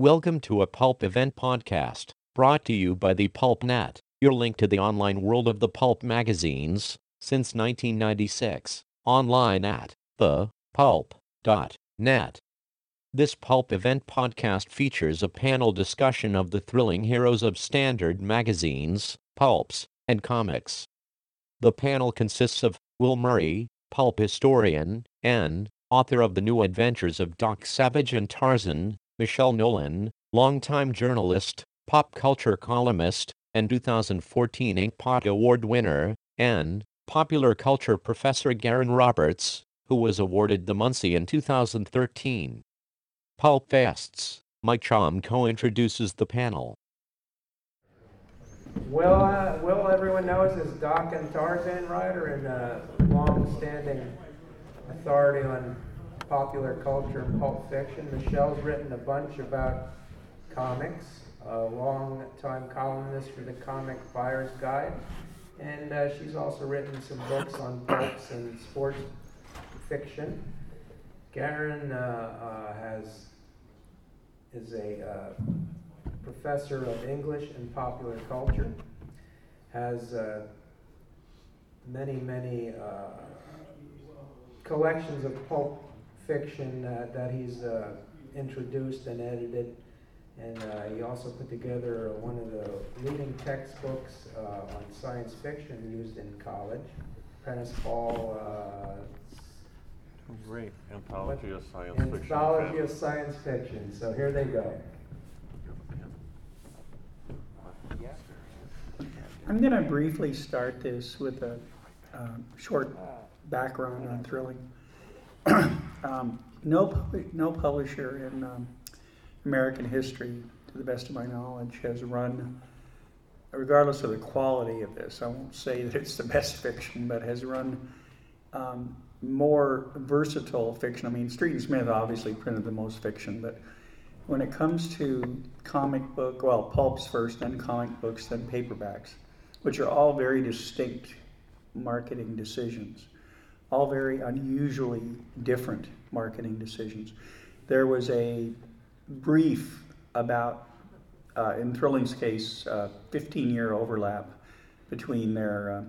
Welcome to a Pulp Event podcast, brought to you by the Pulp Net, your link to the online world of the pulp magazines since 1996, online at thepulp.net. This Pulp Event podcast features a panel discussion of the thrilling heroes of standard magazines, pulps, and comics. The panel consists of Will Murray, pulp historian, and author of The New Adventures of Doc Savage and Tarzan, Michelle Nolan, longtime journalist, pop culture columnist, and 2014 Inkpot Award winner, and popular culture professor Garyn Roberts, who was awarded the Munsey in 2013. Pulp Fests, Mike Chomko introduces the panel. Will, uh, Will everyone knows is Doc and Tarzan writer and uh, long-standing authority on popular culture and pulp fiction. Michelle's written a bunch about comics, a long-time columnist for the Comic Buyer's Guide, and uh, she's also written some books on books and sports fiction. Garyn uh, uh, has is a uh, professor of English and popular culture, has uh, many, many uh, collections of pulp fiction uh, that he's uh, introduced and edited. And uh, he also put together one of the leading textbooks uh, on science fiction used in college. Prentice Hall. Uh, Great. Anthology of science fiction. Anthology of science fiction. So here they go. I'm going to briefly start this with a um, short background on thrilling. um, no, no publisher in um, American history, to the best of my knowledge, has run, regardless of the quality of this, I won't say that it's the best fiction, but has run um, more versatile fiction. I mean, Street and Smith obviously printed the most fiction, but when it comes to comic book, well, pulps first, then comic books, then paperbacks, which are all very distinct marketing decisions, all very unusually different marketing decisions. There was a brief about, uh, in Thrilling's case, uh, 15 year overlap between their, uh,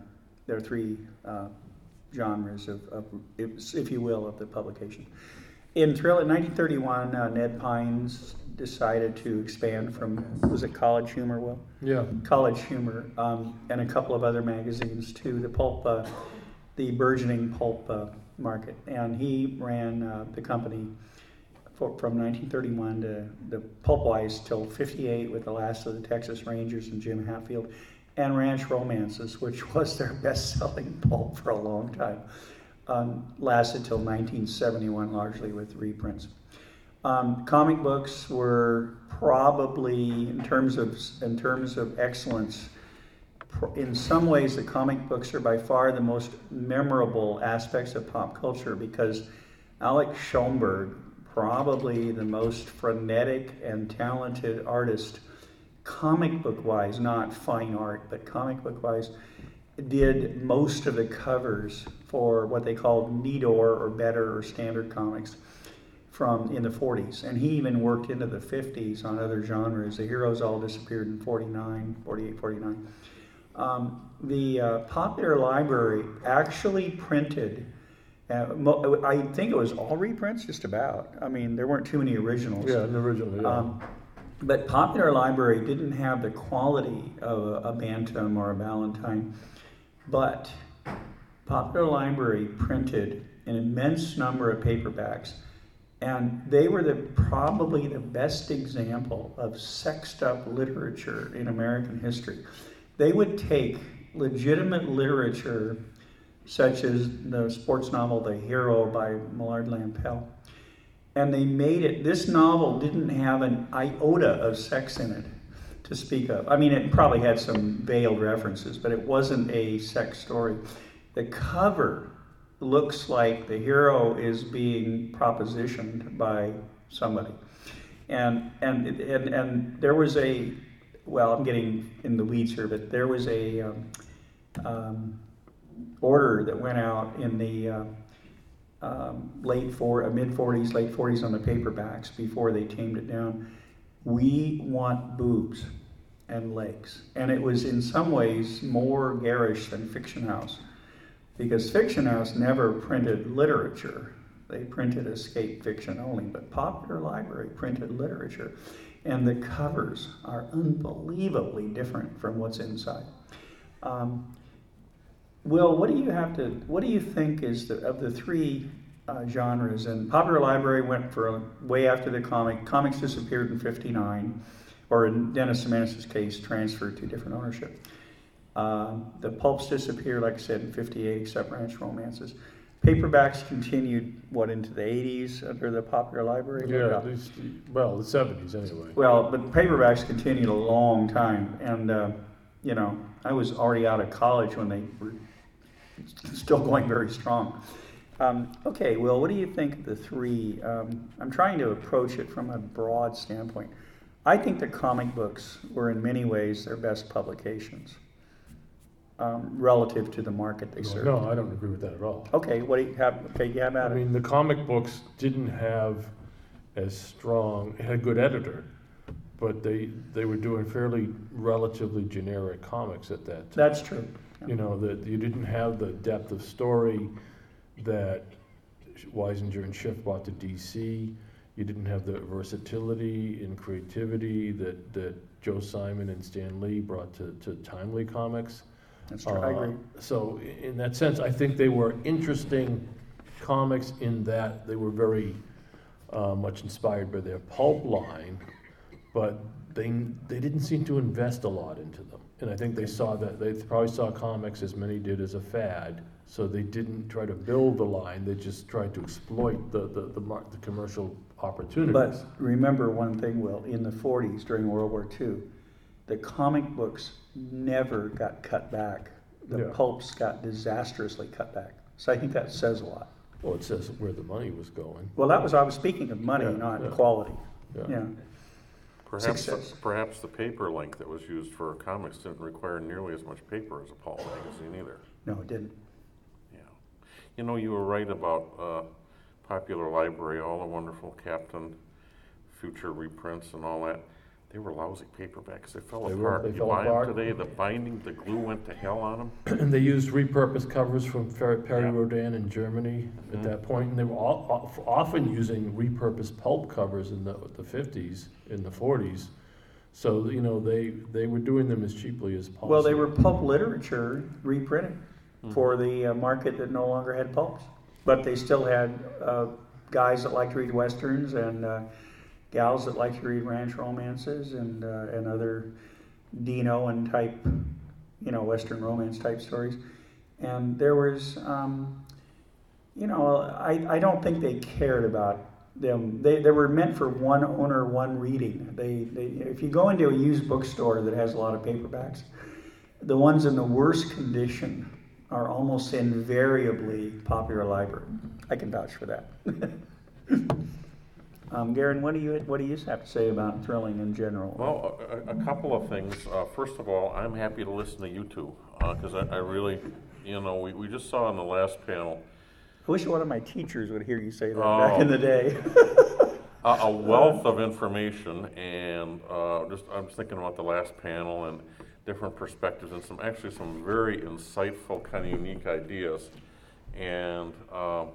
their three uh, genres of, of, if you will, of the publication. In Thrill in 1931, uh, Ned Pines decided to expand from was it College Humor? Will Yeah. College Humor um, and a couple of other magazines to the pulp, uh, the burgeoning pulp uh, market, and he ran uh, the company for, from 1931 to the Pulpwise till 58 with the last of the Texas Rangers and Jim Hatfield, and Ranch Romances, which was their best-selling pulp for a long time. Um, lasted till 1971, largely with reprints. Um, comic books were probably, in terms of in terms of excellence, in some ways, the comic books are by far the most memorable aspects of pop culture because Alex Schomburg, probably the most frenetic and talented artist, comic book wise, not fine art, but comic book wise, did most of the covers for what they called Nedor or Better or Standard Comics from in the 40s. And he even worked into the 50s on other genres. The heroes all disappeared in 49, 48, 49. Um, the uh, Popular Library actually printed, uh, mo- I think it was all reprints, just about. I mean, there weren't too many originals. Yeah, originally, yeah. Um, but Popular Library didn't have the quality of a, a Bantam or a Ballantine. But Popular Library printed an immense number of paperbacks, and they were the probably the best example of sexed up literature in American history. They would take legitimate literature, such as the sports novel The Hero by Millard Lampell, and they made it. This novel didn't have an iota of sex in it to speak of. I mean, it probably had some veiled references, but it wasn't a sex story. The cover looks like the hero is being propositioned by somebody, and and and and there was a well, I'm getting in the weeds here, but there was a um, um, order that went out in the uh, um, late for uh, mid 40s, late 40s on the paperbacks before they tamed it down We want boobs and legs. And it was in some ways more garish than Fiction House because Fiction House never printed literature. They printed escape fiction only, but Popular Library printed literature. And the covers are unbelievably different from what's inside. Um, Will, what do you have to? What do you think is the of the three uh, genres? And Popular Library went for way after the comic. Comics disappeared in '59, or in Dennis Simanis' case, transferred to different ownership. Uh, the pulps disappeared, like I said, in '58, except Ranch Romances. Paperbacks continued what into the '80s under the Popular Library. Yeah, at least, well, the seventies anyway. Well, but paperbacks continued a long time, and uh, you know, I was already out of college when they were still going very strong. Um, okay, Will, what do you think of the three? Um, I'm trying to approach it from a broad standpoint. I think the comic books were, in many ways, their best publications um, relative to the market they served. No, I don't agree with that at all. Okay, what do you have? Okay, you have I at it. mean, the comic books didn't have as strong, it had a good editor, but they, they were doing fairly relatively generic comics at that time. That's true. You know, that you didn't have the depth of story that Weisinger and Schiff brought to DC. You didn't have the versatility and creativity that, that Joe Simon and Stan Lee brought to, to Timely Comics. That's true. I Uh, agree. So i- in that sense, I think they were interesting comics in that they were very uh, much inspired by their pulp line, but they, they didn't seem to invest a lot into them. And I think they saw that, they probably saw comics as many did as a fad, so they didn't try to build the line, they just tried to exploit the, the, the, mar- the commercial opportunities. But remember one thing, Will, in the 40s during World War II, the comic books never got cut back. The Yeah. pulps got disastrously cut back. So I think that says a lot. Well, it says where the money was going. Well, that was, I was speaking of money, Yeah, not yeah. quality. Yeah. Yeah. Perhaps, Success. perhaps the paper link that was used for comics didn't require nearly as much paper as a pulp magazine either. No, it didn't. Yeah. You know, you were right about uh, Popular Library, all the wonderful Captain Future reprints and all that. They were lousy paperbacks. They fell They were- apart. they you fell buy 'em apart. today, the binding, the glue went to hell on them. And they used repurposed covers from Fer- Perry Yeah. Rhodan in Germany at Mhm. that point, and they were all, of- often using repurposed pulp covers in the, the fifties, in the forties. So, you know, they, they were doing them as cheaply as possible. Well, they were pulp literature reprinted Hmm. for the uh, market that no longer had pulps. But they still had uh, guys that liked to read westerns and uh, gals that like to read ranch romances and, uh, and other Dino and type, you know, western romance type stories. And there was, um, you know, I, I don't think they cared about them. They, they were meant for one owner, one reading. They, they, if you go into a used bookstore that has a lot of paperbacks, the ones in the worst condition are almost invariably popular library. I can vouch for that. um, Garyn, what do you what do you have to say about thrilling in general? Well, a, a- couple of things. Uh, first of all, I'm happy to listen to you two, because I, I really, you know, we, we just saw in the last panel I wish one of my teachers would hear you say that Oh. back in the day. a, a wealth of information, and uh, just I'm just thinking about the last panel and different perspectives, and some actually some very insightful, kind of unique ideas. And um,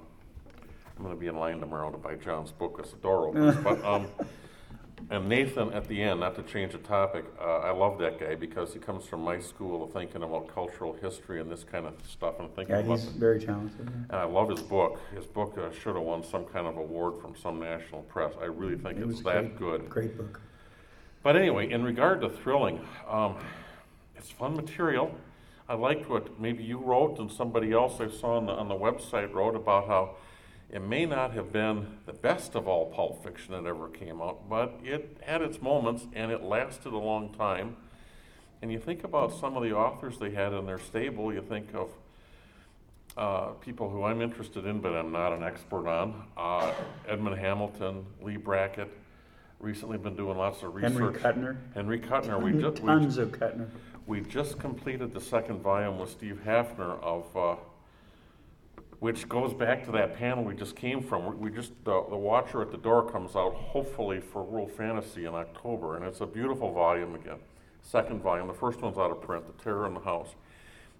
I'm going to be in line tomorrow to buy John's book as the door opens. but um, and Nathan at the end, not to change the topic, uh, I love that guy because he comes from my school of thinking about cultural history and this kind of stuff, and thinking yeah, about he's very talented. and I love his book. His book uh, should have won some kind of award from some national press. I really think It it's that great, good. Great book. But anyway, in regard to thrilling, um, it's fun material. I liked what maybe you wrote and somebody else I saw on the, on the website wrote about how it may not have been the best of all pulp fiction that ever came out, but it had its moments and it lasted a long time. And you think about some of the authors they had in their stable, you think of uh, people who I'm interested in, but I'm not an expert on. Uh, Edmund Hamilton, Leigh Brackett. Recently been doing lots of research. Henry Kuttner. Henry Kuttner. We just we, Tons of Kuttner. we just completed the second volume with Steve Haffner of uh, which goes back to that panel we just came from. We- just, the, the Watcher at the Door comes out hopefully for World Fantasy in October, and it's a beautiful volume again. Second volume, the first one's out of print, The Terror in the House.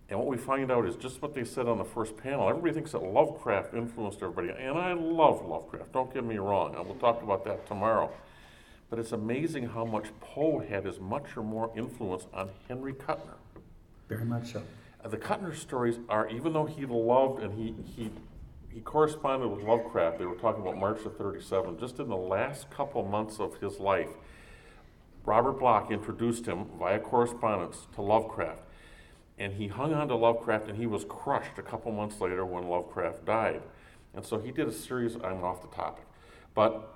And what we find out is just what they said on the first panel. Everybody thinks that Lovecraft influenced everybody, and I love Lovecraft, don't get me wrong, and we'll talk about that tomorrow. But it's amazing how much Poe had as much or more influence on Henry Kuttner. Very much so. The Kuttner stories are, even though he loved and he, he, he corresponded with Lovecraft, they were talking about March of 37, just in the last couple months of his life, Robert Bloch introduced him via correspondence to Lovecraft. And he hung on to Lovecraft and he was crushed a couple months later when Lovecraft died. And so he did a series, I'm off the topic, but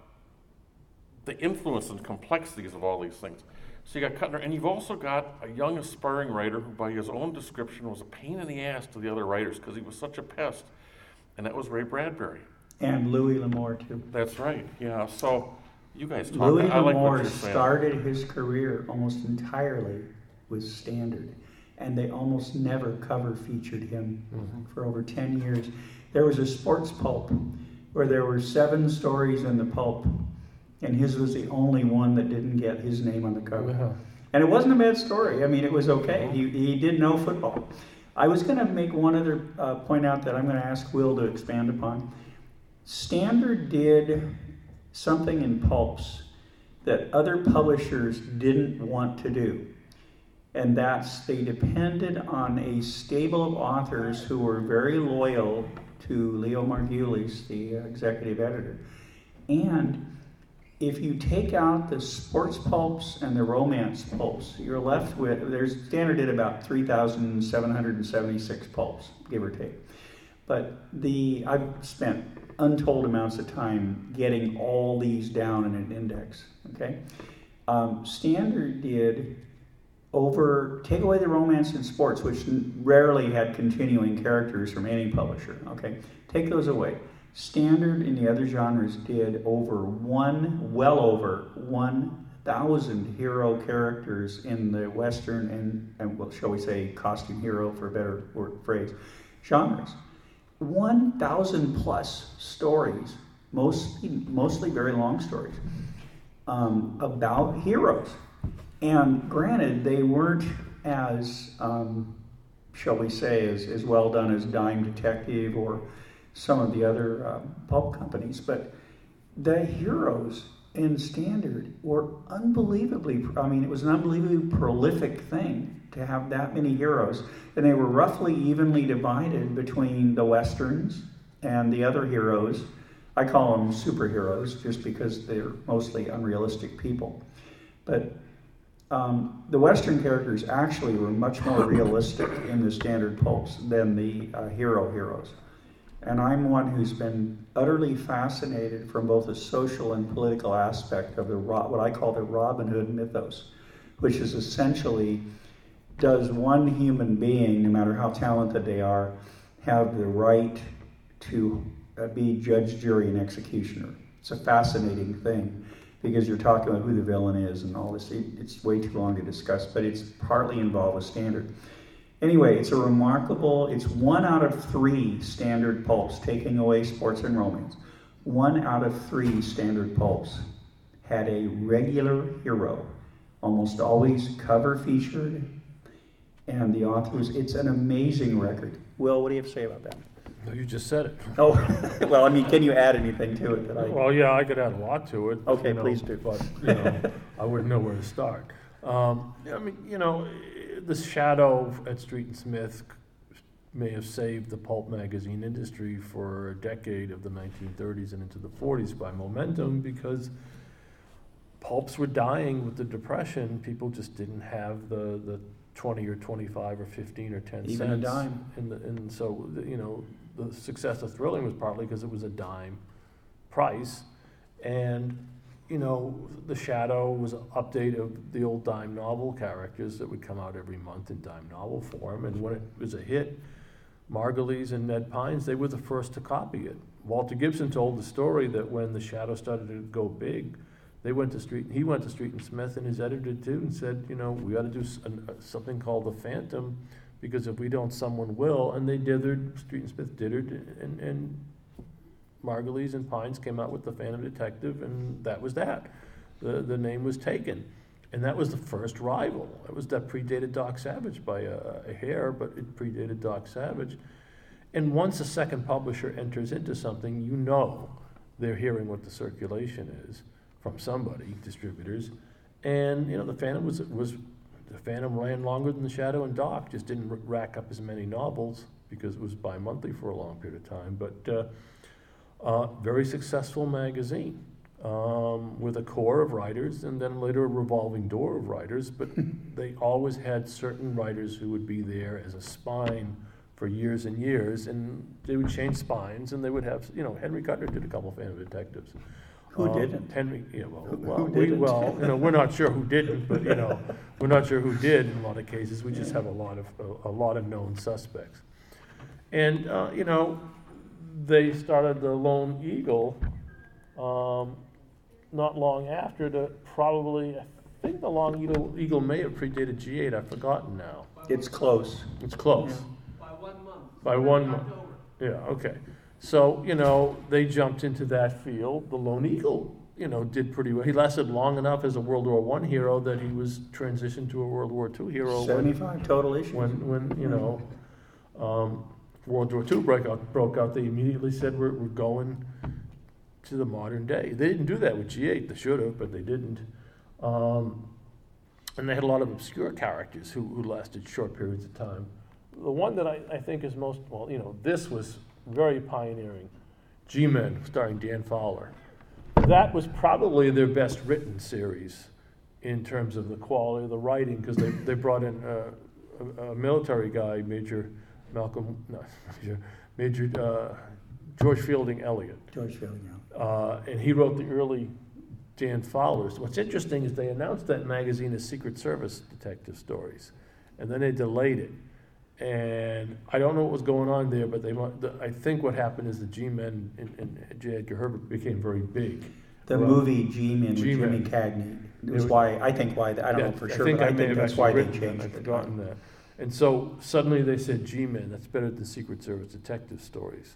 the influence and complexities of all these things. So you got Kuttner, and you've also got a young aspiring writer who, by his own description, was a pain in the ass to the other writers because he was such a pest, and that was Ray Bradbury. And Louis L'Amour, too. That's right. Yeah. So you guys talk. Louis I like L'Amour you're started his career almost entirely with Standard, and they almost never cover featured him Mm-hmm. for over 10 years. There was a sports pulp where there were seven stories in the pulp, and his was the only one that didn't get his name on the cover. Yeah. And it wasn't a bad story. I mean, it was okay. He, he did know football. I was going to make one other uh, point out that I'm going to ask Will to expand upon. Standard did something in pulps that other publishers didn't want to do. And that's they depended on a stable of authors who were very loyal to Leo Margulies, the executive editor. And if you take out the sports pulps and the romance pulps, you're left with there's standard did about 3,776 pulps, give or take. But the I've spent untold amounts of time getting all these down in an index. Okay, um, Standard did over take away the romance and sports, which rarely had continuing characters from any publisher. Okay, take those away. Standard in the other genres did over one, well over one thousand hero characters in the Western and, and well, shall we say, costume hero for a better word phrase, genres. 1,000 plus stories, mostly, mostly very long stories, um, about heroes. And granted, they weren't as, um, shall we say, as, as well done as Dime Detective or some of the other uh, pulp companies, but the heroes in Standard were unbelievably, I mean, it was an unbelievably prolific thing to have that many heroes. And they were roughly evenly divided between the Westerns and the other heroes. I call them superheroes just because they're mostly unrealistic people. But um, the Western characters actually were much more realistic in the standard pulps than the uh, hero heroes. And I'm one who's been utterly fascinated from both a social and political aspect of the what I call the Robin Hood mythos, which is essentially does one human being, no matter how talented they are, have the right to uh, be judge, jury, and executioner? It's a fascinating thing because you're talking about who the villain is and all this. It's way too long to discuss, but it's partly involved with standard. Anyway, it's a remarkable, it's one out of three standard pulps, taking away sports and romance. One out of three standard pulps had a regular hero, almost always cover featured, and the author was, it's an amazing record. Will, what do you have to say about that? No, you just said it. Oh, well, I mean, can you add anything to it that I? Well, yeah, I could add a lot to it. Okay, you know, please do. But, you know, I wouldn't know where to start. Um, I mean, you know, the shadow at Street and Smith may have saved the pulp magazine industry for a decade of the 1930s and into the 40s by momentum because pulps were dying with the depression. People just didn't have the, the 20 or 25 or 15 or 10 Even a cents. dime. And, the, and so, you know, the success of Thrilling was partly because it was a dime price. And, you know, The Shadow was an update of the old dime novel characters that would come out every month in dime novel form. And when it was a hit, Margulies and Ned Pines, they were the first to copy it. Walter Gibson told the story that when The Shadow started to go big, they went to Street, he went to Street and Smith and his editor too and said, you know, we ought to do uh, something called the Phantom because if we don't, someone will. And they dithered, Street and Smith dithered, and, and Margulies and Pines came out with the Phantom Detective, and that was that. The, the name was taken. And that was the first rival. It was that predated Doc Savage by a, a hair, but it predated Doc Savage. And once a second publisher enters into something, you know they're hearing what the circulation is from somebody, distributors. And, you know, the Phantom was, was, the Phantom ran longer than the Shadow and Doc, just didn't rack up as many novels because it was bi-monthly for a long period of time. But, uh, uh, very successful magazine um, with a core of writers and then later a revolving door of writers. But they always had certain writers who would be there as a spine for years and years, and they would change spines, and they would have, you know, Henry Kuttner did a couple of Phantom Detectives. Who Um, didn't? Henry, yeah, well, Who- well, who we, well, you know, we're not sure who didn't, but, you know, we're not sure who did in a lot of cases. We just have a lot of, a, a lot of known suspects. And, uh, you know, they started the Lone Eagle, um, not long after the, probably, I think the Lone Eagle, Eagle may have predated G8, I've forgotten now. It's close. It's close. By one month. By one month. Yeah, okay. So, you know, they jumped into that field. The Lone Eagle, you know, did pretty well. He lasted long enough as a World War One hero that he was transitioned to a World War Two hero when, Seventy-five total issues. when, when, you know, um, World War II broke out, broke out, they immediately said, we're, we're going to the modern day. They didn't do that with G8. They should have, but they didn't. Um, and they had a lot of obscure characters who, who lasted short periods of time. The one that I, I think is most, well, you know, this was very pioneering. G-Men, starring Dan Fowler. That was probably their best written series in terms of the quality of the writing, because they, they brought in a, a, a military guy, Major Malcolm, no, Major, Major uh, George Fielding Elliott. George Fielding, yeah. Uh, and he wrote the early Dan Fowlers. What's interesting is they announced that magazine as Secret Service detective stories, and then they delayed it. And I don't know what was going on there, but they, the- I think what happened is the G-Men and, and J. Edgar Herbert became very big. The Well, movie G-Men with G-Men. Jimmy Cagney It was was- why, I think why, I don't know Yeah, for I sure, think but I may think that's why they changed I've forgotten that. And so suddenly they said G-Men, that's better than Secret Service detective stories.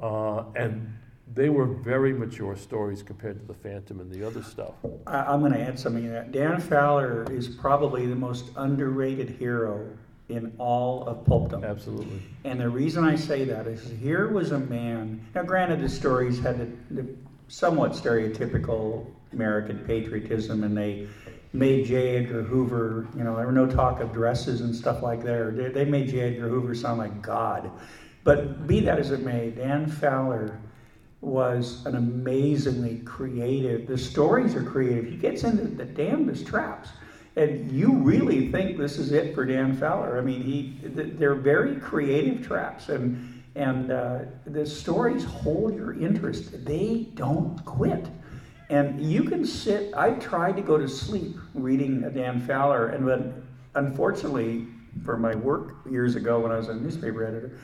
Uh, and they were very mature stories compared to the Phantom and the other stuff. I, I'm gonna add something to that. Dan Fowler is probably the most underrated hero in all of pulpdom. Absolutely. And the reason I say that is here was a man, now granted the stories had the, the somewhat stereotypical American patriotism and they made J. Edgar Hoover, you know, there were no talk of dresses and stuff like that. They, they made J. Edgar Hoover sound like God. But be that as it may, Dan Fowler was an amazingly creative, the stories are creative. He gets into the damnedest traps. And you really think this is it for Dan Fowler. I mean, he they're very creative traps, and and uh, the stories hold your interest. They don't quit, and you can sit. I tried to go to sleep reading a Dan Fowler, and then unfortunately, for my work years ago when I was a newspaper editor,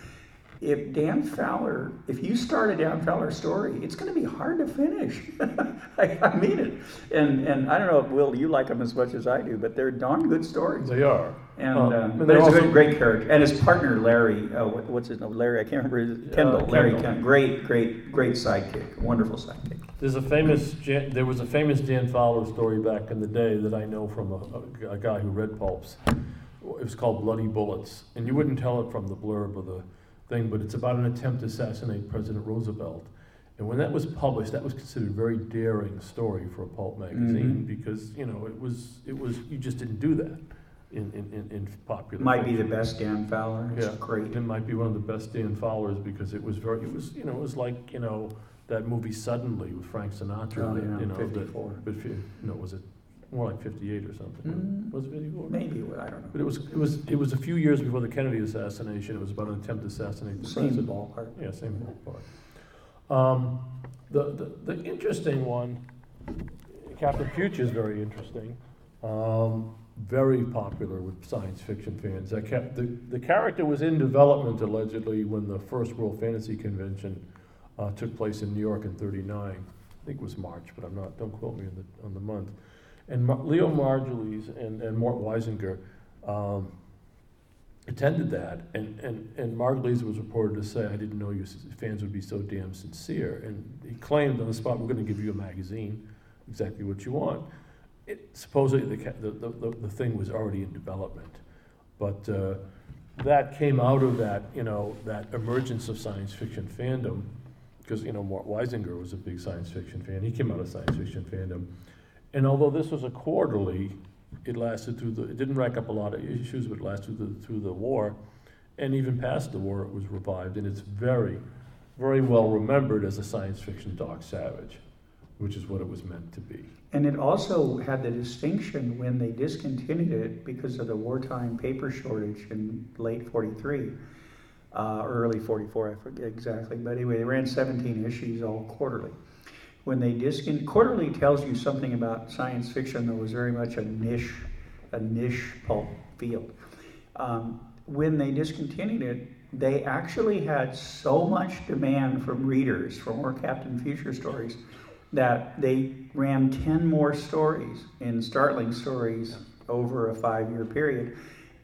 if Dan Fowler, if you start a Dan Fowler story, it's going to be hard to finish. I, I mean it. And and I don't know, if, Will, you like them as much as I do, but they're darn good stories. They are. And, Um, uh, and but they're a great character. And his partner, Larry, uh, what, what's his name? Larry, I can't remember his Kendall. Uh, Larry Kendall. Kendall. Great, great, great sidekick. Wonderful sidekick. There's a famous, Jan- there was a famous Dan Fowler story back in the day that I know from a, a, a guy who read pulps. It was called Bloody Bullets, and you wouldn't tell it from the blurb of the thing, but it's about an attempt to assassinate President Roosevelt. And when that was published, that was considered a very daring story for a pulp magazine Mhm. because you know it was it was you just didn't do that in in, in, in popular. Might be the best Dan Fowler. It's Yeah. great. It might be one of the best Dan Fowlers because it was very, it was, you know, it was like, you know, that movie Suddenly with Frank Sinatra. Oh, yeah, you know, that- 54. But, no, was it more like fifty-eight or something? Mm, Was it fifty-four? Maybe, I don't know. But it was, it was, it was a few years before the Kennedy assassination. It was about an attempt to assassinate the Same president. ballpark. Yeah, same ballpark. Um, the, the, the interesting one, Captain Future is very interesting. Um, very popular with science fiction fans. That kept, the, the character was in development allegedly when the first World Fantasy Convention uh, took place in New York in '39. I think it was March, but I'm not. Don't quote me on the on the month. And Leo Margulies and, and Mort Weisinger um, attended that, and, and, and Margulies was reported to say, I didn't know your fans would be so damn sincere. And he claimed on the spot, we're going to give you a magazine, exactly what you want. It, supposedly, the, the, the, the thing was already in development. But uh, that came out of that, you know, that emergence of science fiction fandom, because, you know, Mort Weisinger was a big science fiction fan. He came out of science fiction fandom. And although this was a quarterly, it lasted through the, it didn't rack up a lot of issues, but it lasted through the, through the war. And even past the war, it was revived, and it's very, very well remembered as a science fiction Doc Savage, which is what it was meant to be. And it also had the distinction when they discontinued it because of the wartime paper shortage in late 43, uh, early 44, I forget exactly. But anyway, they ran 17 issues all quarterly when they discon quarterly tells you something about science fiction that was very much a niche, a niche pulp field. Um, when they discontinued it, they actually had so much demand from readers for more Captain Future stories that they ran 10 more stories in Startling Stories over a five year period.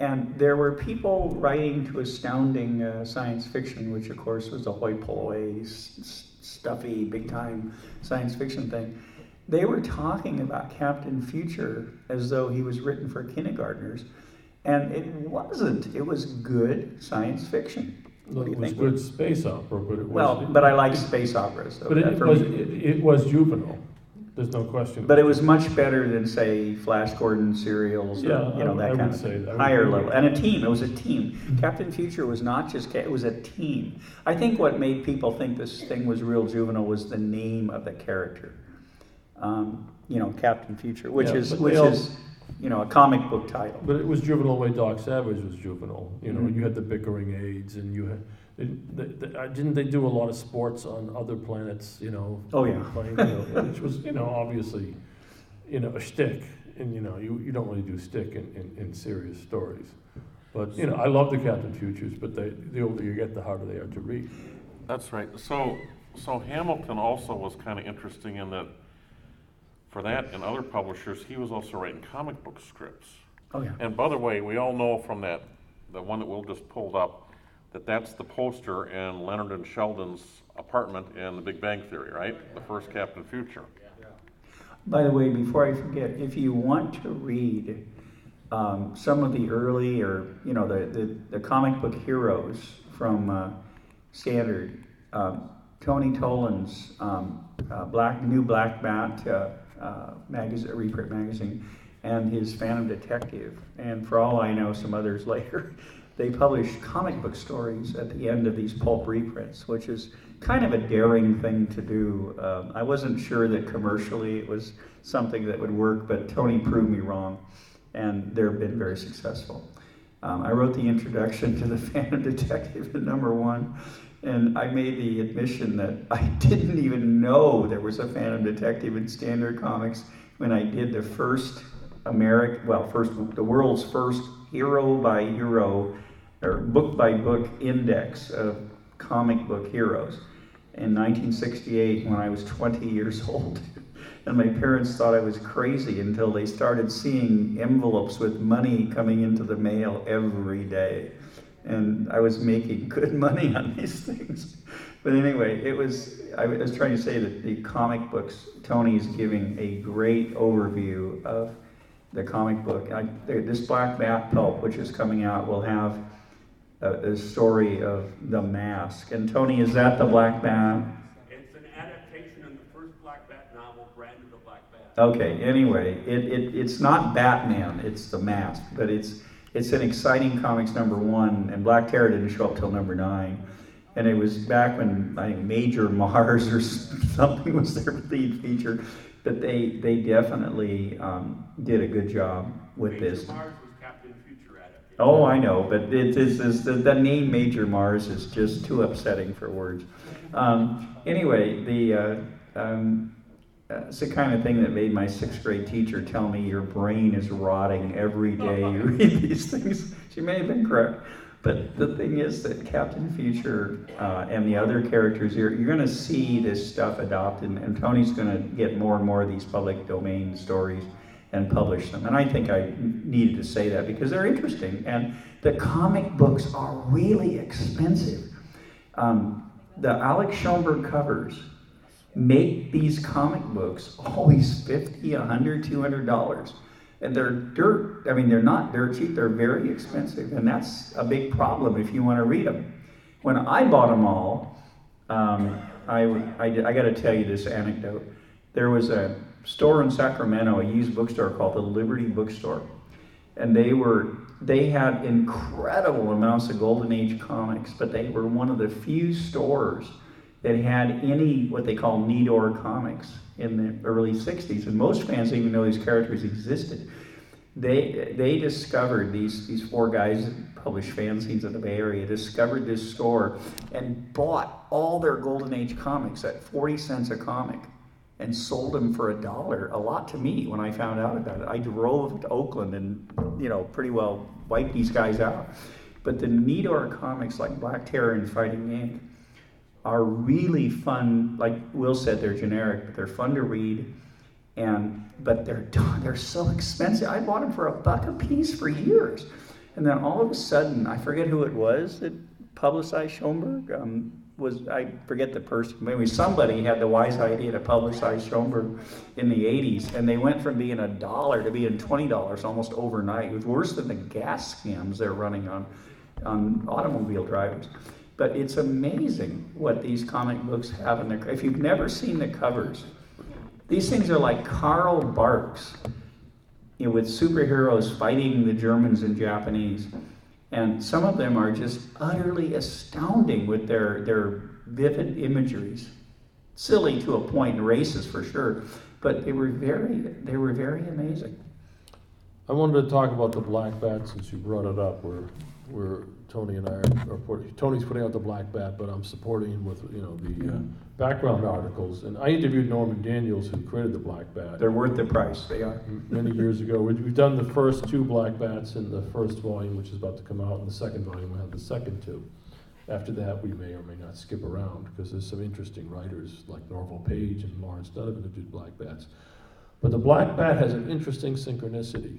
And there were people writing to astounding uh, science fiction, which of course was a hoi polloi, stuffy, big time science fiction thing. They were talking about Captain Future as though he was written for kindergartners, and it wasn't. It was good science fiction. It was good space opera, but it was. Well, but I like space operas. So but it, was, it, it was juvenile. There's no question. But it was much better than say Flash Gordon serials, or, yeah, you know that I kind of say higher level. And a team. It was a team. Mm-hmm. Captain Future was not just it was a team. I think what made people think this thing was real juvenile was the name of the character. Um, you know, Captain Future, which yeah, is which is you know a comic book title. But it was juvenile way Doc Savage was juvenile. You know, mm-hmm. you had the bickering aides, and you had uh, didn't they do a lot of sports on other planets? You know. Oh yeah. Playing, you know, which was you know obviously, you know a shtick, and you know you, you don't really do stick in, in, in serious stories. But you know I love the Captain Futures, but they, the older you get, the harder they are to read. That's right. So so Hamilton also was kind of interesting in that. For that and other publishers, he was also writing comic book scripts. Oh yeah. And by the way, we all know from that the one that Will just pulled up that that's the poster in Leonard and Sheldon's apartment in The Big Bang Theory, right? The first Captain Future. By the way, before I forget, if you want to read um, some of the early or you know the, the, the comic book heroes from uh, Standard, um, Tony Tollin's um, uh, Black New Black Bat uh, uh, magazine, reprint magazine, and his Phantom Detective, and for all I know, some others later they publish comic book stories at the end of these pulp reprints, which is kind of a daring thing to do. Um, I wasn't sure that commercially it was something that would work, but Tony proved me wrong, and they've been very successful. Um, I wrote the introduction to the Phantom Detective at number one, and I made the admission that I didn't even know there was a Phantom Detective in Standard Comics when I did the first American, well, first the world's first hero by hero or book by book index of comic book heroes in 1968 when I was 20 years old. and my parents thought I was crazy until they started seeing envelopes with money coming into the mail every day. And I was making good money on these things. But anyway, it was, I was trying to say that the comic books, Tony's giving a great overview of the comic book. I, this Black Bat pulp, which is coming out, will have uh, a, a, story of the mask. And Tony, is that the Black Bat? It's an adaptation of the first Black Bat novel, Branded the Black Bat. Okay. Anyway, it, it it's not Batman. It's the mask, but it's it's an exciting comics number one, and Black Terror didn't show up till number nine. And it was back when I think Major Mars or something was their lead feature but they they definitely um, did a good job with Major this. Mars was Captain Future adaptation. Oh, I know, but it is, is the, the, name Major Mars is just too upsetting for words. Um, anyway, the uh, um, uh, it's the kind of thing that made my sixth grade teacher tell me your brain is rotting every day you read these things. She may have been correct. But the thing is that Captain Future uh, and the other characters here, you're going to see this stuff adopted, and Tony's going to get more and more of these public domain stories and publish them. And I think I needed to say that because they're interesting and the comic books are really expensive. Um, the Alex Schomburg covers make these comic books always 50 100 200 dollars and they're dirt i mean they're not dirt cheap they're very expensive and that's a big problem if you want to read them when i bought them all um, I, I, I got to tell you this anecdote. There was a store in sacramento a used bookstore called the liberty bookstore and they were they had incredible amounts of golden age comics but they were one of the few stores that had any what they call Nedor comics in the early 60s, and most fans didn't even know these characters existed. They, they discovered, these, these four guys published fanzines in the Bay Area, discovered this store and bought all their Golden Age comics at 40 cents a comic and sold them for a dollar, a lot to me when I found out about it. I drove to Oakland and, you know, pretty well wiped these guys out. But the Nedor comics like Black Terror and Fighting Yank, are really fun. Like Will said, they're generic, but they're fun to read. And but they're they're so expensive. I bought them for a buck a piece for years, and then all of a sudden, I forget who it was that publicized Schomburg. Um, was I forget the person? Maybe somebody had the wise idea to publicize Schomburg in the '80s, and they went from being a dollar to being twenty dollars almost overnight. It was worse than the gas scams they're running on on automobile drivers. But it's amazing what these comic books have in their. If you've never seen the covers, these things are like Carl Barks, you know, with superheroes fighting the Germans and Japanese, and some of them are just utterly astounding with their their vivid imageries. Silly to a point, and racist for sure, but they were very they were very amazing. I wanted to talk about the Black Bat since you brought it up. We're, we're Tony and I are, are put, Tony's putting out the Black Bat, but I'm supporting him with, you know, the uh, background articles. And I interviewed Norman Daniels, who created the Black Bat. They're worth the price. They are. Many years ago. We- We've done the first two Black Bats in the first volume, which is about to come out, and the second volume, we'll have the second two. After that, we may or may not skip around, because there's some interesting writers, like Norval Page and Lawrence Donovan, who did Black Bats. But the Black Bat has an interesting synchronicity.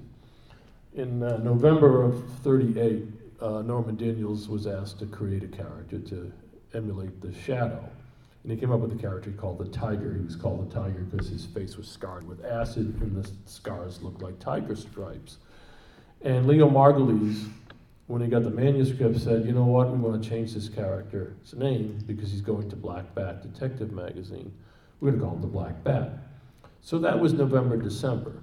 In uh, November of 38, uh, Norman Daniels was asked to create a character to emulate the shadow. And he came up with a character called the Tiger. He was called the Tiger because his face was scarred with acid, and the scars looked like tiger stripes. And Leo Margulies, when he got the manuscript, said, "You know what? We want to change this character's name because he's going to Black Bat Detective Magazine. We're going to call him the Black Bat." So that was November, December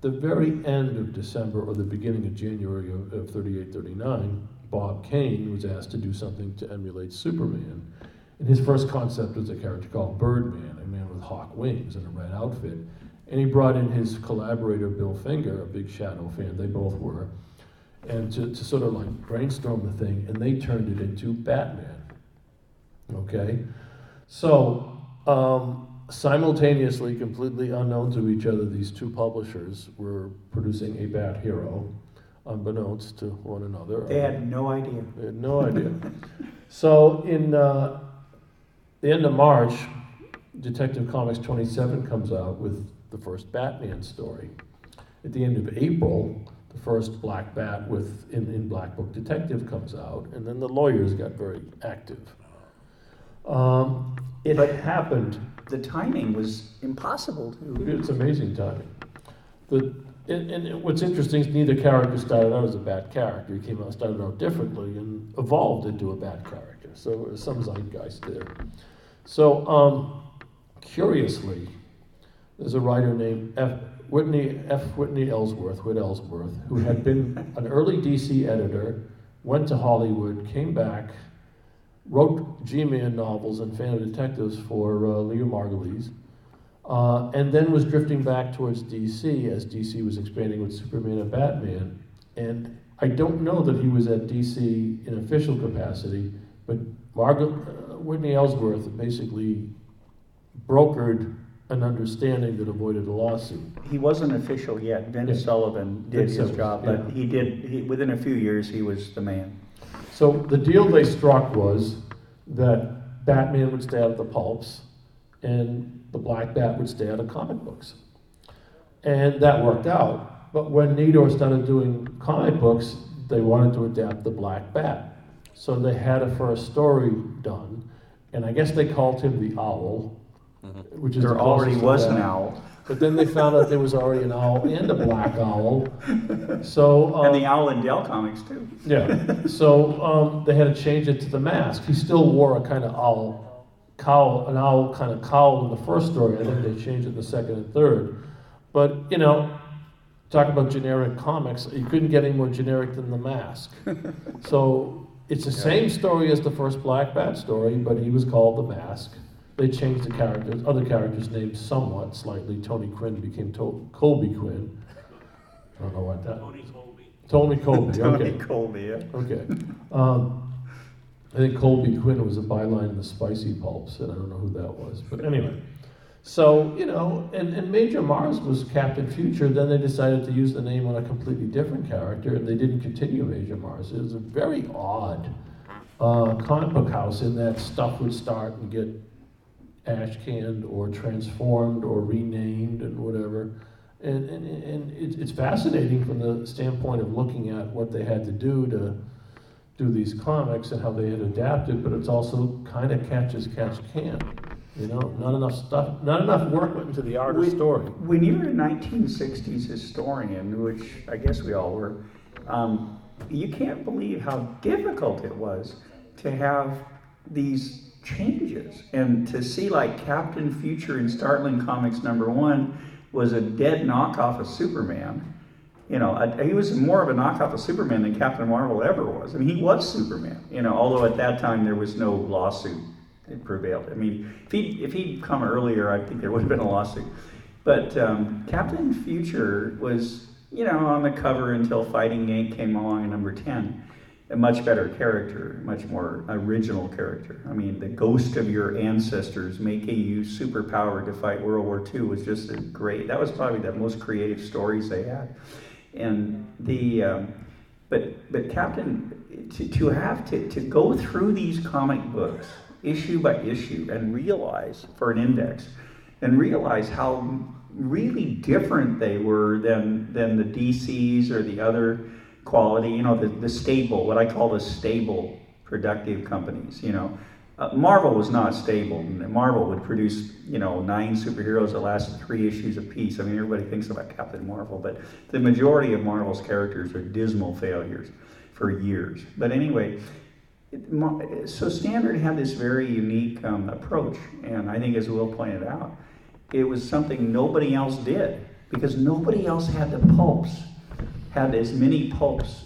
the very end of December or the beginning of January of, of 38 39, Bob Kane was asked to do something to emulate Superman. And his first concept was a character called Birdman, a man with hawk wings and a red outfit. And he brought in his collaborator, Bill Finger, a big Shadow fan, they both were, and to, to sort of like brainstorm the thing, and they turned it into Batman. Okay? So, um, simultaneously, completely unknown to each other, these two publishers were producing a Bat Hero, unbeknownst to one another. They had no idea. They had no idea. so, in uh, the end of March, Detective Comics 27 comes out with the first Batman story. At the end of April, the first Black Bat with in, in Black Book Detective comes out, and then the lawyers got very active. Um, it happened The timing was impossible to. it's amazing timing. The, and, and what's interesting is neither character started out as a bad character. He came out, started out differently, and evolved into a bad character. So some zeitgeist there. So, um, curiously, there's a writer named F. Whitney F. Whitney Ellsworth, Whit Ellsworth, who had been an early DC editor, went to Hollywood, came back, wrote G-Man novels and Phantom Detectives for uh, Leo Margulies, uh, and then was drifting back towards DC as DC was expanding with Superman and Batman. And I don't know that he was at DC in official capacity, but Margaret, uh, Whitney Ellsworth basically brokered an understanding that avoided a lawsuit. He wasn't official yet. Vince Yeah. Sullivan did Vince his Sullivan, job, yeah. but he did. He, within a few years, he was the man. So the deal they struck was that Batman would stay out of the pulps and the Black Bat would stay out of comic books. And that worked out. But when Nedor started doing comic books, they wanted to adapt the Black Bat. So they had a first story done, and I guess they called him the Owl, mm-hmm. which is There the already was an owl. But then they found out there was already an owl and a black owl. So um, And the owl in Dell Comics too. yeah. So um, they had to change it to the mask. He still wore a kind of owl cowl, an owl kind of cowl in the first story. I think they changed it in the second and third. But you know, talk about generic comics. You couldn't get any more generic than the mask. So it's the same story as the first Black Bat story, but he was called the Mask. They changed the characters, other characters' names somewhat slightly. Tony Quinn became to- Colby Quinn. I don't know what that. Tony Colby. Tony Colby. Tony okay. Colby, yeah. Okay. Um, I think Colby Quinn was a byline in the Spicy Pulps, and I don't know who that was. But anyway, so, you know, and, and Major Mars was Captain Future. Then they decided to use the name on a completely different character, and they didn't continue Major Mars. It was a very odd uh, comic book house in that stuff would start and get ash canned or transformed or renamed and whatever. And, and, and it's, it's fascinating from the standpoint of looking at what they had to do to do these comics and how they had adapted, but it's also kind of catch as catch can. You know, not enough stuff, not enough work went into the art of When- story. When you're a 1960s historian, which I guess we all were, um, you can't believe how difficult it was to have these changes and to see like Captain Future in Startling Comics number one was a dead knockoff of Superman. You know, he was more of a knockoff of Superman than Captain Marvel ever was. I mean, he was Superman. You know, although at that time there was no lawsuit that prevailed. I mean, if he if he'd come earlier, I think there would have been a lawsuit. But um, Captain Future was, you know, on the cover until Fighting Yank came along in number ten. A much better character, much more original character. I mean, the ghost of your ancestors making you superpowered to fight World War II was just great. That was probably the most creative stories they had. And the, um, but but Captain, to, to have to, to go through these comic books issue by issue and realize for an index, and realize how really different they were than than the DCs or the other quality, you know, the, the stable, what I call the stable productive companies, you know. Uh, Marvel was not stable. Marvel would produce, you know, nine superheroes that lasted three issues apiece. I mean, everybody thinks about Captain Marvel, but the majority of Marvel's characters are dismal failures for years. But anyway, so Standard had this very unique um, approach, and I think, as Will pointed out, it was something nobody else did because nobody else had the pulps, had as many pulps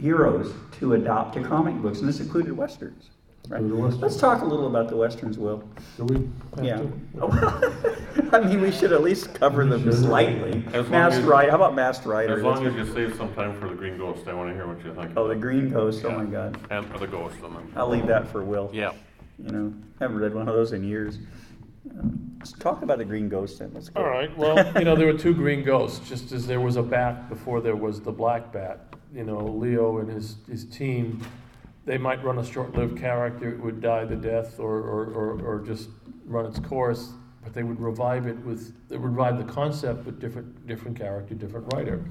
heroes to adopt to comic books, and this included westerns. Right? Westerns. Let's talk a little about the westerns, Will. Do we have Yeah. to? I mean, we should at least cover them slightly. As long Masked as- Rider. How about Masked Rider? As long That's- as you save some time for the Green Ghost, I want to hear what you think. oh, the Green Ghost. Oh my God. And for the Ghost and then. I'll leave that for Will. Yeah. You know, haven't read one of those in years. Let's talk about the Green Ghost then. Let's go. All right. Well, you know, there were two green ghosts, just as there was a bat before there was the black bat. You know, Leo and his, his team, they might run a short-lived character, it would die the death, or, or, or, or just run its course. But they would revive it with, they would revive the concept with different, different character, different writer.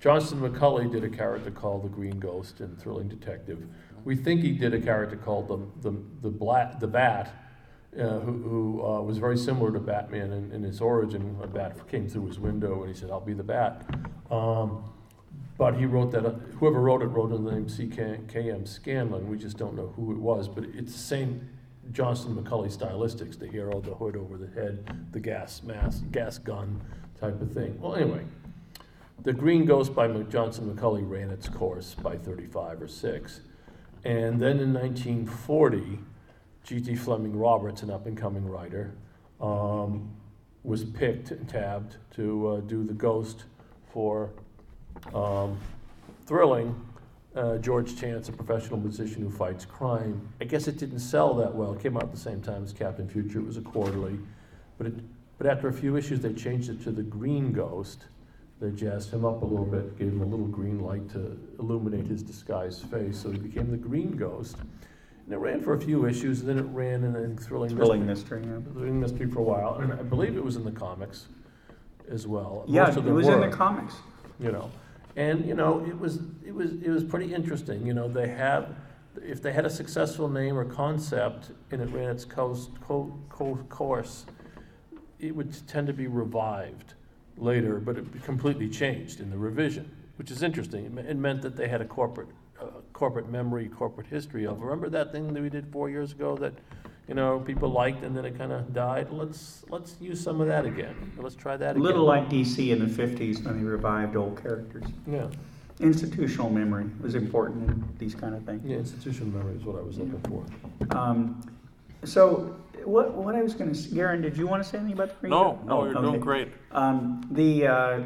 Johnston McCulley did a character called the Green Ghost in Thrilling Detective. We think he did a character called the, the, the, Black, the Bat, uh, who, who uh, was very similar to Batman in, in his origin. A bat came through his window and he said, I'll be the Bat. Um, but he wrote that, uh, whoever wrote it wrote under the name C.K.M. Scanlon. We just don't know who it was, but it's the same Johnston McCulley stylistics the hero, the hood over the head, the gas mask, gas gun type of thing. Well, anyway, the Green Ghost by Johnston McCulley ran its course by 35 or 6. And then in 1940, G.T. Fleming Roberts, an up and coming writer, um, was picked and tabbed to uh, do the Ghost for um, Thrilling. Uh, George Chance, a professional musician who fights crime. I guess it didn't sell that well. It came out at the same time as Captain Future. It was a quarterly. But, it, but after a few issues, they changed it to the Green Ghost. They jazzed him up a little bit, gave him a little green light to illuminate his disguised face. So he became the Green Ghost. And it ran for a few issues, and then it ran in a thrilling, Thrilling mystery, mystery. Yeah. thrilling mystery for a while. And I believe it was in the comics as well. Yeah, Most of it them was in were. the comics. you know. And, you know, it was, it was, it was pretty interesting, you know, they have, if they had a successful name or concept and it ran its coast, co, co, course, it would tend to be revived later, but it completely changed in the revision, which is interesting. It me- It meant that they had a corporate, corporate memory, corporate history of, remember that thing that we did four years ago that, you know, people liked and then it kind of died? Let's, let's use some of that again. Let's try that A again. little like DC in the 50s when they revived old characters. Yeah, Institutional memory was important in these kind of things. yeah, institutional memory is what I was looking for. Um, so, what, what I was going to, say, Garyn, did you want to say anything about the No, no, Oh, you're okay. doing great. Um, the uh,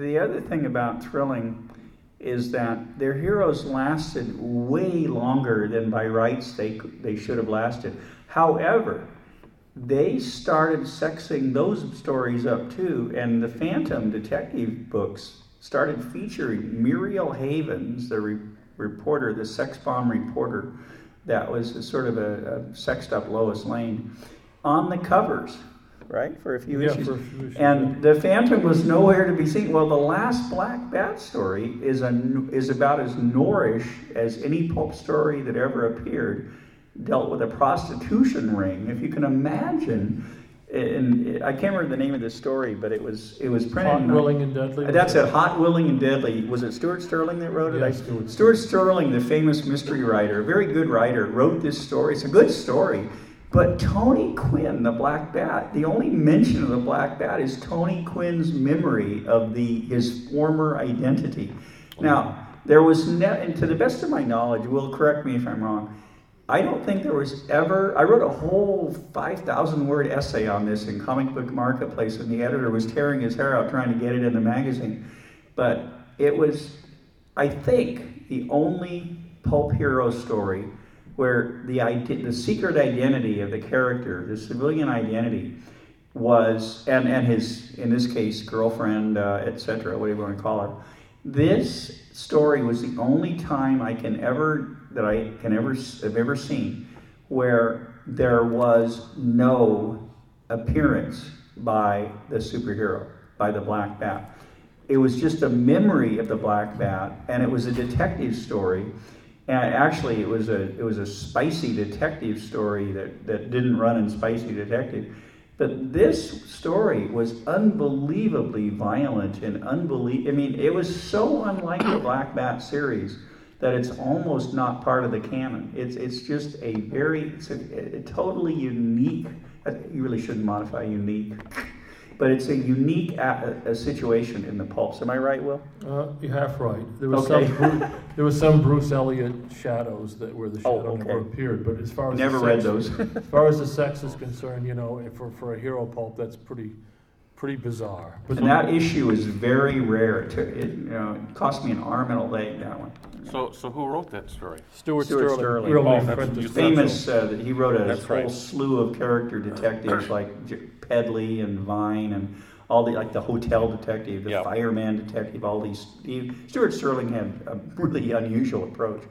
the other thing about thrilling is that their heroes lasted way longer than by rights they they should have lasted. However, they started sexing those stories up too, and the Phantom detective books started featuring Muriel Havens, the re- reporter, the sex bomb reporter, that was sort of a, a sexed up Lois Lane, on the covers, right, for a few Yeah, issues. a few issues, and the Phantom was nowhere to be seen. Well, the last Black Bat story is a is about as Norrish as any pulp story that ever appeared. Dealt with a prostitution ring. If you can imagine, and I can't remember the name of the story, but it was it was printed. Hot, in- willing, and deadly. That's it. Hot, willing, and deadly. Was it Stewart Sterling that wrote it? Yeah, I- Stewart Stewart Sterling, the famous mystery writer, a very good writer, wrote this story. It's a good story. But Tony Quinn, the Black Bat, the only mention of the Black Bat is Tony Quinn's memory of the his former identity. Now, there was ne- and to the best of my knowledge, will correct me if I'm wrong. I don't think there was ever. I wrote a whole 5,000 word essay on this in Comic Book Marketplace, and the editor was tearing his hair out trying to get it in the magazine. But it was, I think, the only pulp hero story where the, the secret identity of the character, the civilian identity, was, and, and his, in this case, girlfriend, uh, etc., whatever you want to call her. This story was the only time I can ever, that I can ever, have ever seen where there was no appearance by the superhero, by the Black Bat. It was just a memory of the Black Bat, and it was a detective story. And actually, it was a it was a spicy detective story that, that didn't run in Spicy Detective. But this story was unbelievably violent and unbelie- I mean, it was so unlike the Black Bat series that it's almost not part of the canon. It's it's just a very it's a, a totally unique. You really shouldn't modify unique, but it's a unique a, a situation in the pulps. Am I right, Will? Uh, you're half right. There was Okay. some, Bru- there was some Bruce Elliott shadows that where the Oh, shadow never okay. appeared, but as far as. the Never read sex- those. As far as the sex is concerned, you know, if for, for a hero pulp, that's pretty, pretty bizarre. But And that issue is very rare. It, took, it, you know, it cost me an arm and a leg, that one. So, so who wrote that story? Stewart Stewart Sterling, Sterling. real Oh, name that's- Prentice Famous, uh, that he wrote a That's whole right. slew of character detectives like J- Pedley and Vine and all the, like the hotel detective, the Yeah. fireman detective, all these. He, Stewart Sterling had a really unusual approach.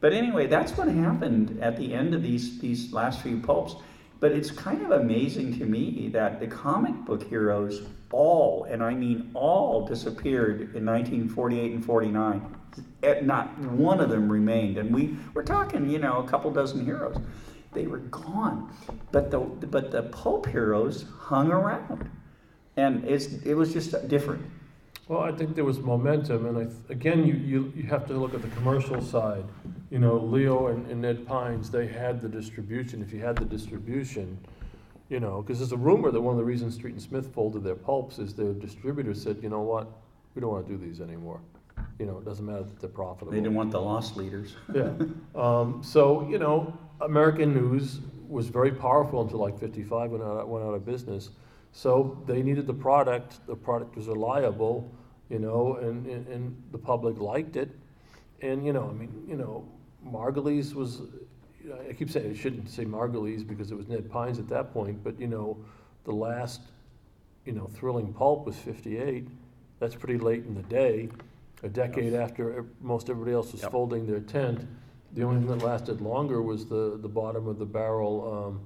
But anyway, that's what happened at the end of these, these last few pulps. But it's kind of amazing to me that the comic book heroes all, and I mean all, disappeared in 1948 and 49. Eh, Not one of them remained. And we, we're talking, you know, a couple dozen heroes. They were gone. But the, but the pulp heroes hung around. And it's, it was just different. Well, I think there was momentum, and I, th- again, you, you, you have to look at the commercial side. You know, Leo and, and Ned Pines, they had the distribution. If you had the distribution, you know, because there's a rumor that one of the reasons Street and Smith folded their pulps is their distributor said, you know what, we don't want to do these anymore. You know, it doesn't matter that they're profitable. They didn't want the lost leaders. Yeah. Um, so, you know, American news was very powerful until like 55 when it went out of business. So they needed the product. The product was reliable, you know, and, and, and the public liked it. And, you know, I mean, you know, Margulies was, I keep saying, I shouldn't say Margulies because it was Ned Pines at that point, but, you know, the last, you know, thrilling pulp was 58. That's pretty late in the day, a decade after ev- most everybody else was Yep. folding their tent. The only thing that lasted longer was the, the bottom of the barrel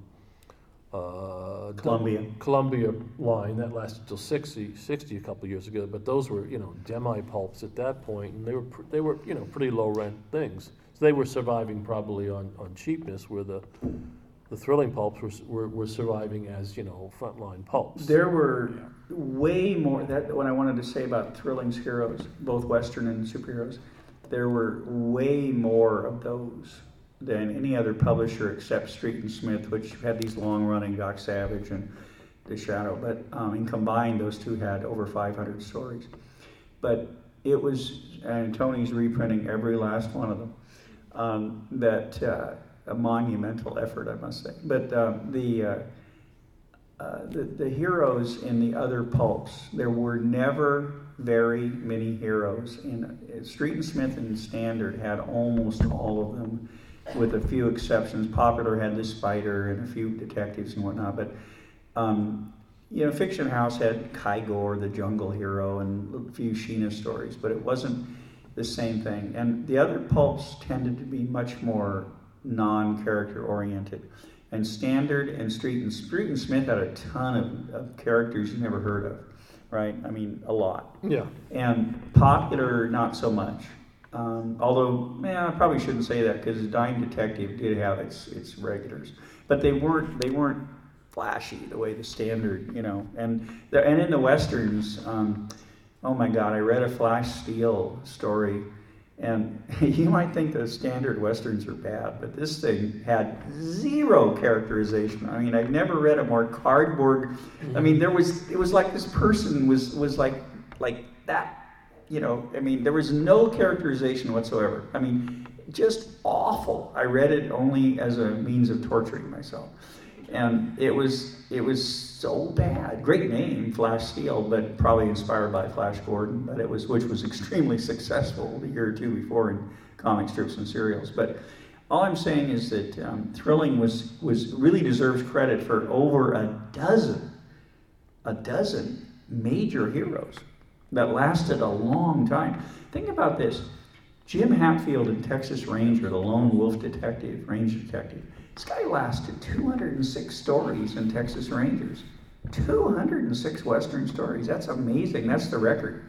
uh, Columbia. Columbia line that lasted till 60, 60 a couple of years ago. But those were, you know, demi pulps at that point, and they were pr- they were you know pretty low rent things. So they were surviving probably on, on cheapness, where the the thrilling pulps were, were, were surviving as you know frontline pulps. There were way more. That what I wanted to say about Thrilling's heroes, both Western and superheroes. There were way more of those than any other publisher except Street and Smith, which had these long-running Doc Savage and The Shadow. But um, in combined, those two had over 500 stories. But it was, and Tony's reprinting every last one of them. Um, that uh, a monumental effort, I must say. But um, the uh, uh, the, the heroes in the other pulps, there were never very many heroes. In uh, Street and Smith and Standard had almost all of them, with a few exceptions. Popular had the Spider and a few detectives and whatnot, but um, you know, Fiction House had Ki-Gor, the jungle hero, and a few Sheena stories, but it wasn't the same thing. And the other pulps tended to be much more non-character oriented. And Standard and Street and Street and Smith had a ton of, of characters you never heard of, right? I mean, a lot. yeah. And popular, not so much. Um, although, man, I probably shouldn't say that because Dime Detective did have its its regulars, but they weren't they weren't flashy the way the standard, you know. And the, and in the westerns, um, oh my God, I read a Flash Steel story, and you might think the standard westerns are bad, but this thing had zero characterization. I mean, I've never read a more cardboard. I mean, there was it was like this person was was like like that you know, I mean, there was no characterization whatsoever. I mean, just awful. I read it only as a means of torturing myself, and it was it was so bad. Great name, Flash Steel, but probably inspired by Flash Gordon, but it was which was extremely successful the year or two before in comic strips and serials. But all I'm saying is that um, Thrilling was was really deserves credit for over a dozen, a dozen major heroes that lasted a long time. Think about this. Jim Hatfield in Texas Ranger, the lone wolf detective, ranger detective. This guy lasted 206 stories in Texas Rangers. 206 Western stories. That's amazing. That's the record.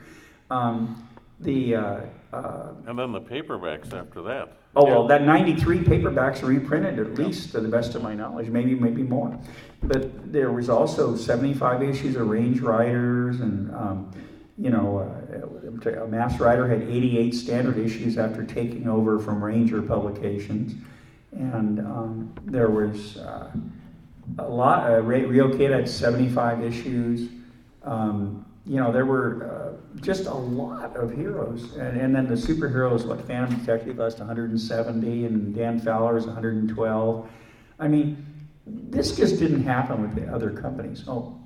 Um, the uh, uh, And then the paperbacks after that. Oh well, that '93 paperbacks reprinted at least, to the best of my knowledge, maybe maybe more. But there was also 75 issues of Range Riders, and um, you know, uh, Masked Rider had 88 standard issues after taking over from Ranger Publications, and um, there was uh, a lot. Uh, Ray- Rio Kid had 75 issues. Um, you know, there were uh, just a lot of heroes. And, and then the superheroes, like Phantom Detective, lasted 170, and Dan Fowler's 112. I mean, this just didn't happen with the other companies. Oh,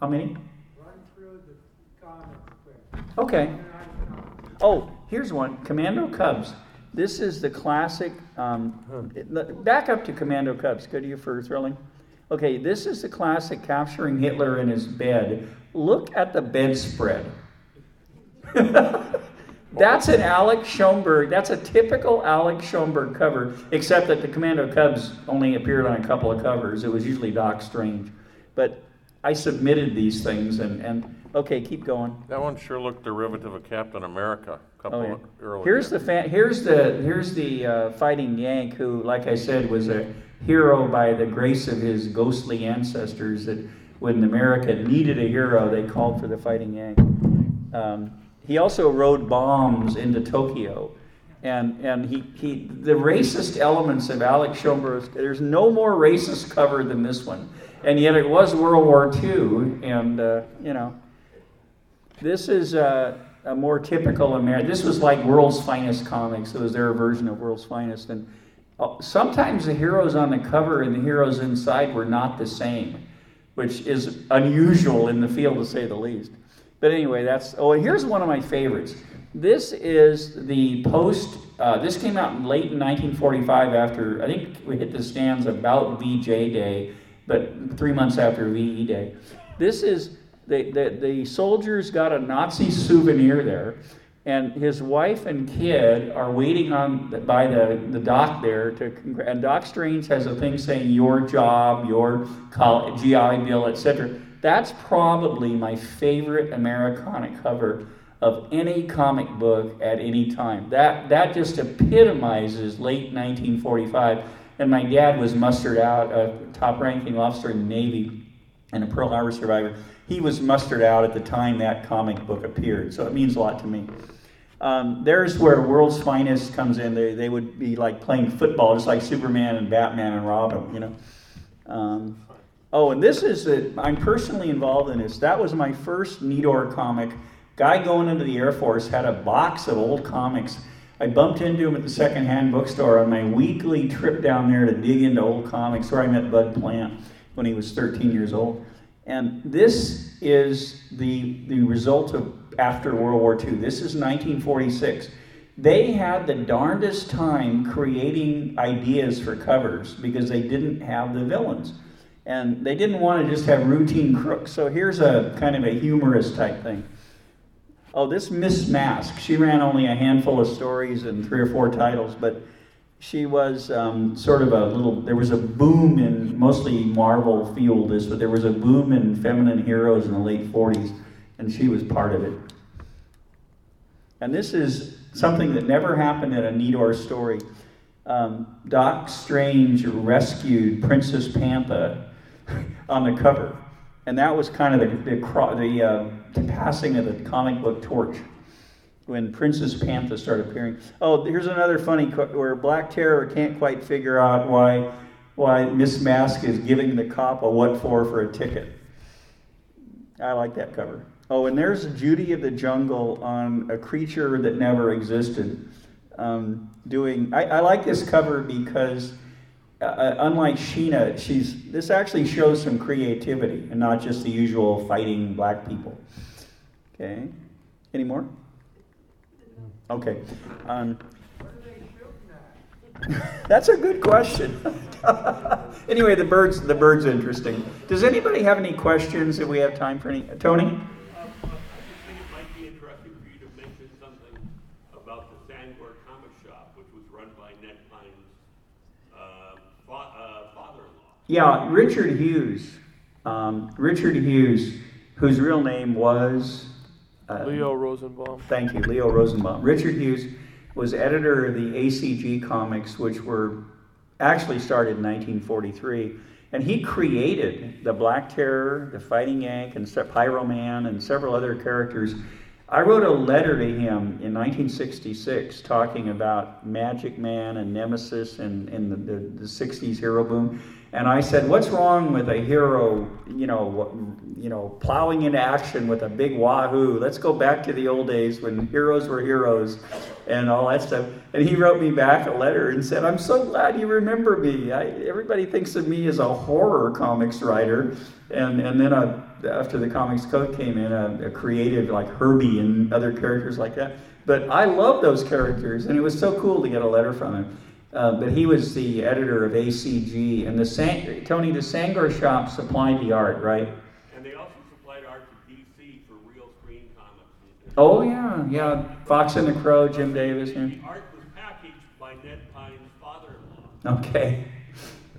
how many? Run through the comments quick. Okay. Oh, here's one Commando Cubs. This is the classic. Um, back up to Commando Cubs. Good to you for thrilling. Okay, this is the classic capturing Hitler in his bed. Look at the bedspread. That's an Alex Schomburg. That's a typical Alex Schomburg cover, except that the Commando Cubs only appeared on a couple of covers. It was usually Doc Strange. But I submitted these things, and, and okay, keep going. That one sure looked derivative of Captain America. A couple Oh, yeah. early. Here's the fa- here's the here's the uh, fighting Yank who, like I said, was a hero by the grace of his ghostly ancestors. That when America needed a hero, they called for the fighting Yank. Um, he also rode bombs into Tokyo, and and he, he the racist elements of Alex Schomburg, There's no more racist cover than this one, and yet it was World War II, and uh, you know. This is a, a more typical American. This was like World's Finest Comics. It was their version of World's Finest. And uh, sometimes the heroes on the cover and the heroes inside were not the same, which is unusual in the field to say the least. But anyway, that's. Oh, here's one of my favorites. This is the post. Uh, this came out late in 1945 after, I think we hit the stands about VJ Day, but three months after VE Day. This is the, the, soldiers got a Nazi souvenir there, and his wife and kid are waiting on the, by the, the dock there to congr- and Doc Strange has a thing saying your job, your GI Bill, etc. That's probably my favorite Americana cover of any comic book at any time. That that just epitomizes late 1945. And my dad was mustered out, a top-ranking officer in the Navy and a Pearl Harbor survivor. He was mustered out at the time that comic book appeared, so it means a lot to me. Um, there's where World's Finest comes in. They, they would be like playing football, just like Superman and Batman and Robin, you know. Um, oh, and this is that I'm personally involved in this. That was my first Nedor comic. Guy going into the Air Force had a box of old comics. I bumped into him at the secondhand bookstore on my weekly trip down there to dig into old comics, where I met Bud Plant when he was 13 years old. And this is the, the result of after World War II. This is 1946. They had the darndest time creating ideas for covers because they didn't have the villains. And they didn't want to just have routine crooks. So here's a kind of a humorous type thing. Oh, this Miss Mask. She ran only a handful of stories and three or four titles, but she was um, sort of a little. There was a boom in mostly Marvel field this, but there was a boom in feminine heroes in the late 40s, and she was part of it. And this is something that never happened in a Nedor story. Um, Doc Strange rescued Princess Pantha on the cover and that was kind of the the, the, uh, the passing of the comic book torch when Princess Pantha started appearing. Oh, here's another funny where Black Terror can't quite figure out why why Miss Mask is giving the cop a what for for a ticket. I like that cover. Oh, and there's Judy of the Jungle on a creature that never existed. Um, doing, I, I like this cover because uh, uh, unlike Sheena, she's this actually shows some creativity and not just the usual fighting black people. Okay, any more? Okay. Um, that's a good question. anyway, the birds the birds interesting. Does anybody have any questions? If we have time for any, Tony. I think it might be interesting for you to mention something about the Sangor comic shop, which was run by Ned Pine's fat father-in-law. Yeah, Richard Hughes. Um, Richard Hughes, whose real name was uh, Leo Rosenbaum. Thank you, Leo Rosenbaum. Richard Hughes was editor of the ACG comics, which were actually started in 1943. And he created the Black Terror, the Fighting Yank, and Pyro Man, and several other characters. I wrote a letter to him in 1966 talking about Magic Man and Nemesis and, and the, the, the 60s hero boom. And I said, "What's wrong with a hero, you know, you know, plowing into action with a big wahoo? Let's go back to the old days when heroes were heroes, and all that stuff." And he wrote me back a letter and said, "I'm so glad you remember me. I, everybody thinks of me as a horror comics writer, and and then a, after the Comics Code came in, a, a creative like Herbie and other characters like that. But I love those characters, and it was so cool to get a letter from him." Uh, but he was the editor of ACG, and the San- Tony, the shop supplied the art, right? And they also supplied art to DC for real screen comics. Oh yeah, yeah. Fox and the Crow, Jim Davis. Yeah. The art was packaged by Ned Pine's father-in-law. Okay,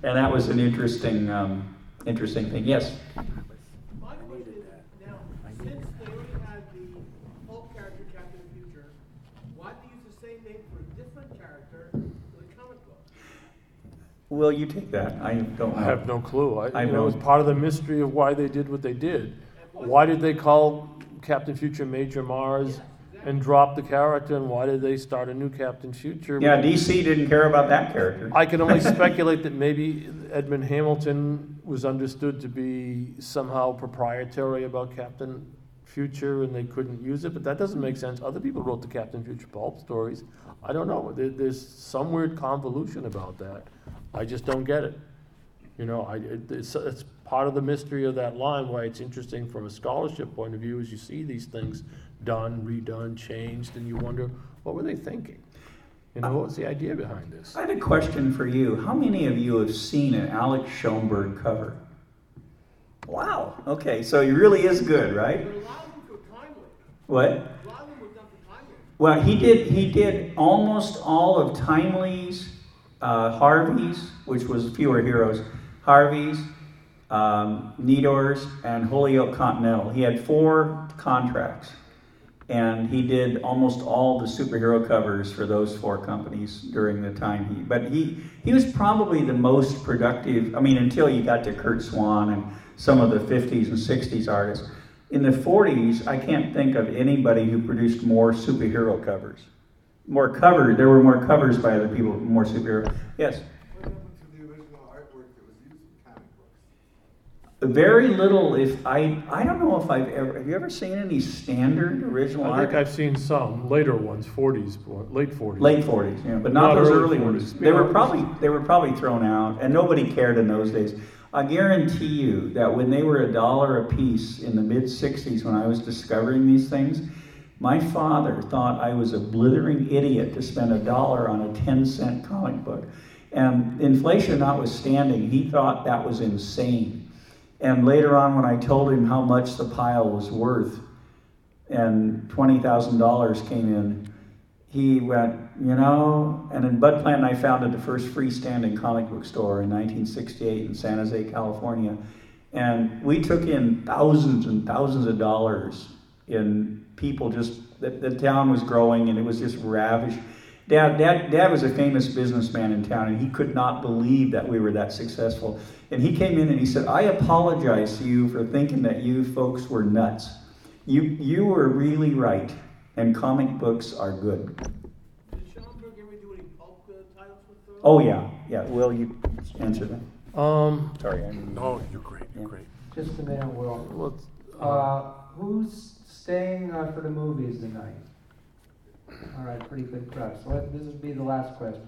and that was an interesting, um, interesting thing. Yes. Will you take that? I don't know. I have no clue. I, I you know, it's part of the mystery of why they did what they did. Why did they call Captain Future Major Mars and drop the character, and why did they start a new Captain Future? Yeah, DC didn't care about that character. I can only speculate that maybe Edmund Hamilton was understood to be somehow proprietary about Captain Future and they couldn't use it, but that doesn't make sense. Other people wrote the Captain Future pulp stories. I don't know. There, there's some weird convolution about that. I just don't get it. You know, I, it, it's, it's part of the mystery of that line, why it's interesting from a scholarship point of view, is you see these things done, redone, changed, and you wonder, what were they thinking? You know, what was the idea behind this? I have a question for you. How many of you have seen an Alex Schomburg cover? Wow. Okay, so he really is good, right? But a lot of them were timely. What? A lot of them were done for timely. Well, he did. He did almost all of Timely's, uh, Harvey's, which was fewer heroes, Harvey's, um, and Holyoke Continental. He had four contracts, and he did almost all the superhero covers for those four companies during the time he. But he he was probably the most productive. I mean, until you got to Curt Swan and some of the 50s and 60s artists. In the 40s, I can't think of anybody who produced more superhero covers. More cover, there were more covers by other people, more superhero. Yes? What happened to the original artwork that was used in comic books? Very little, if I, I don't know if I've ever, have you ever seen any standard original I think art? I've seen some later ones, forties, late forties. Late 40s, yeah, but not, Not those early early ones. They were probably they were probably thrown out, and nobody cared in those days. I guarantee you that when they were a dollar a piece in the mid 60s, when I was discovering these things, my father thought I was a blithering idiot to spend a dollar on a 10 cent comic book. And inflation notwithstanding, he thought that was insane. And later on, when I told him how much the pile was worth, and $20,000 came in, he went, you know, and then Bud Plant I founded the first freestanding comic book store in 1968 in San Jose, California. And we took in thousands and thousands of dollars in people just, the, the town was growing and it was just ravished. Dad, Dad, Dad was a famous businessman in town and he could not believe that we were that successful. And he came in and he said, I apologize to you for thinking that you folks were nuts. You, you were really right, and comic books are good. Did Schomburg ever do any pulp uh, titles with those? Oh, yeah, yeah. Will you answer that? Um, Sorry, I'm. No, you're great, you're great. Just a minute, Will. let's, uh, Uh, who's staying uh, for the movies tonight? All right, pretty good crowd. So let- this will be the last question.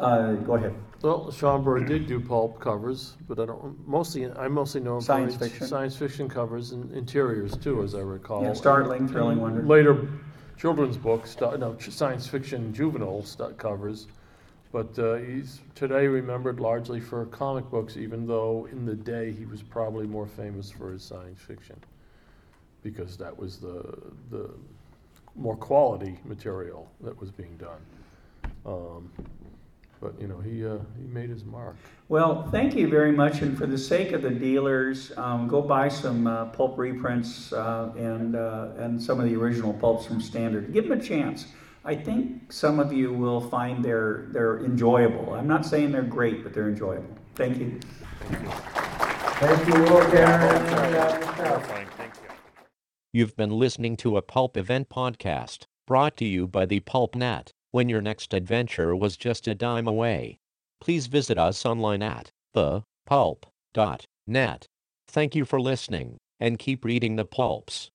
Uh, go ahead. well, Schomburg did do pulp covers, but I don't, mostly, I mostly know him for Science his fiction. Science fiction covers and interiors too, as I recall. Yeah, startling, thrilling, wonder. Later children's books, stu- no, ch- science fiction juvenile stu- covers. But uh, he's today remembered largely for comic books, even though in the day he was probably more famous for his science fiction, because that was the the more quality material that was being done. Um, but you know, he uh, he made his mark. Well, thank you very much. And for the sake of the dealers, um, go buy some uh, pulp reprints uh, and uh, and some of the original pulps from Standard. Give them a chance. I think some of you will find they're they're enjoyable. I'm not saying they're great, but they're enjoyable. Thank you. Thank you, Will, Garyn, and uh, Michelle. Clarifying, thank you. You've been listening to a Pulp Event podcast, brought to you by the Pulp Net. When your next adventure was just a dime away, please visit us online at thepulp.net. Thank you for listening, and keep reading the pulps.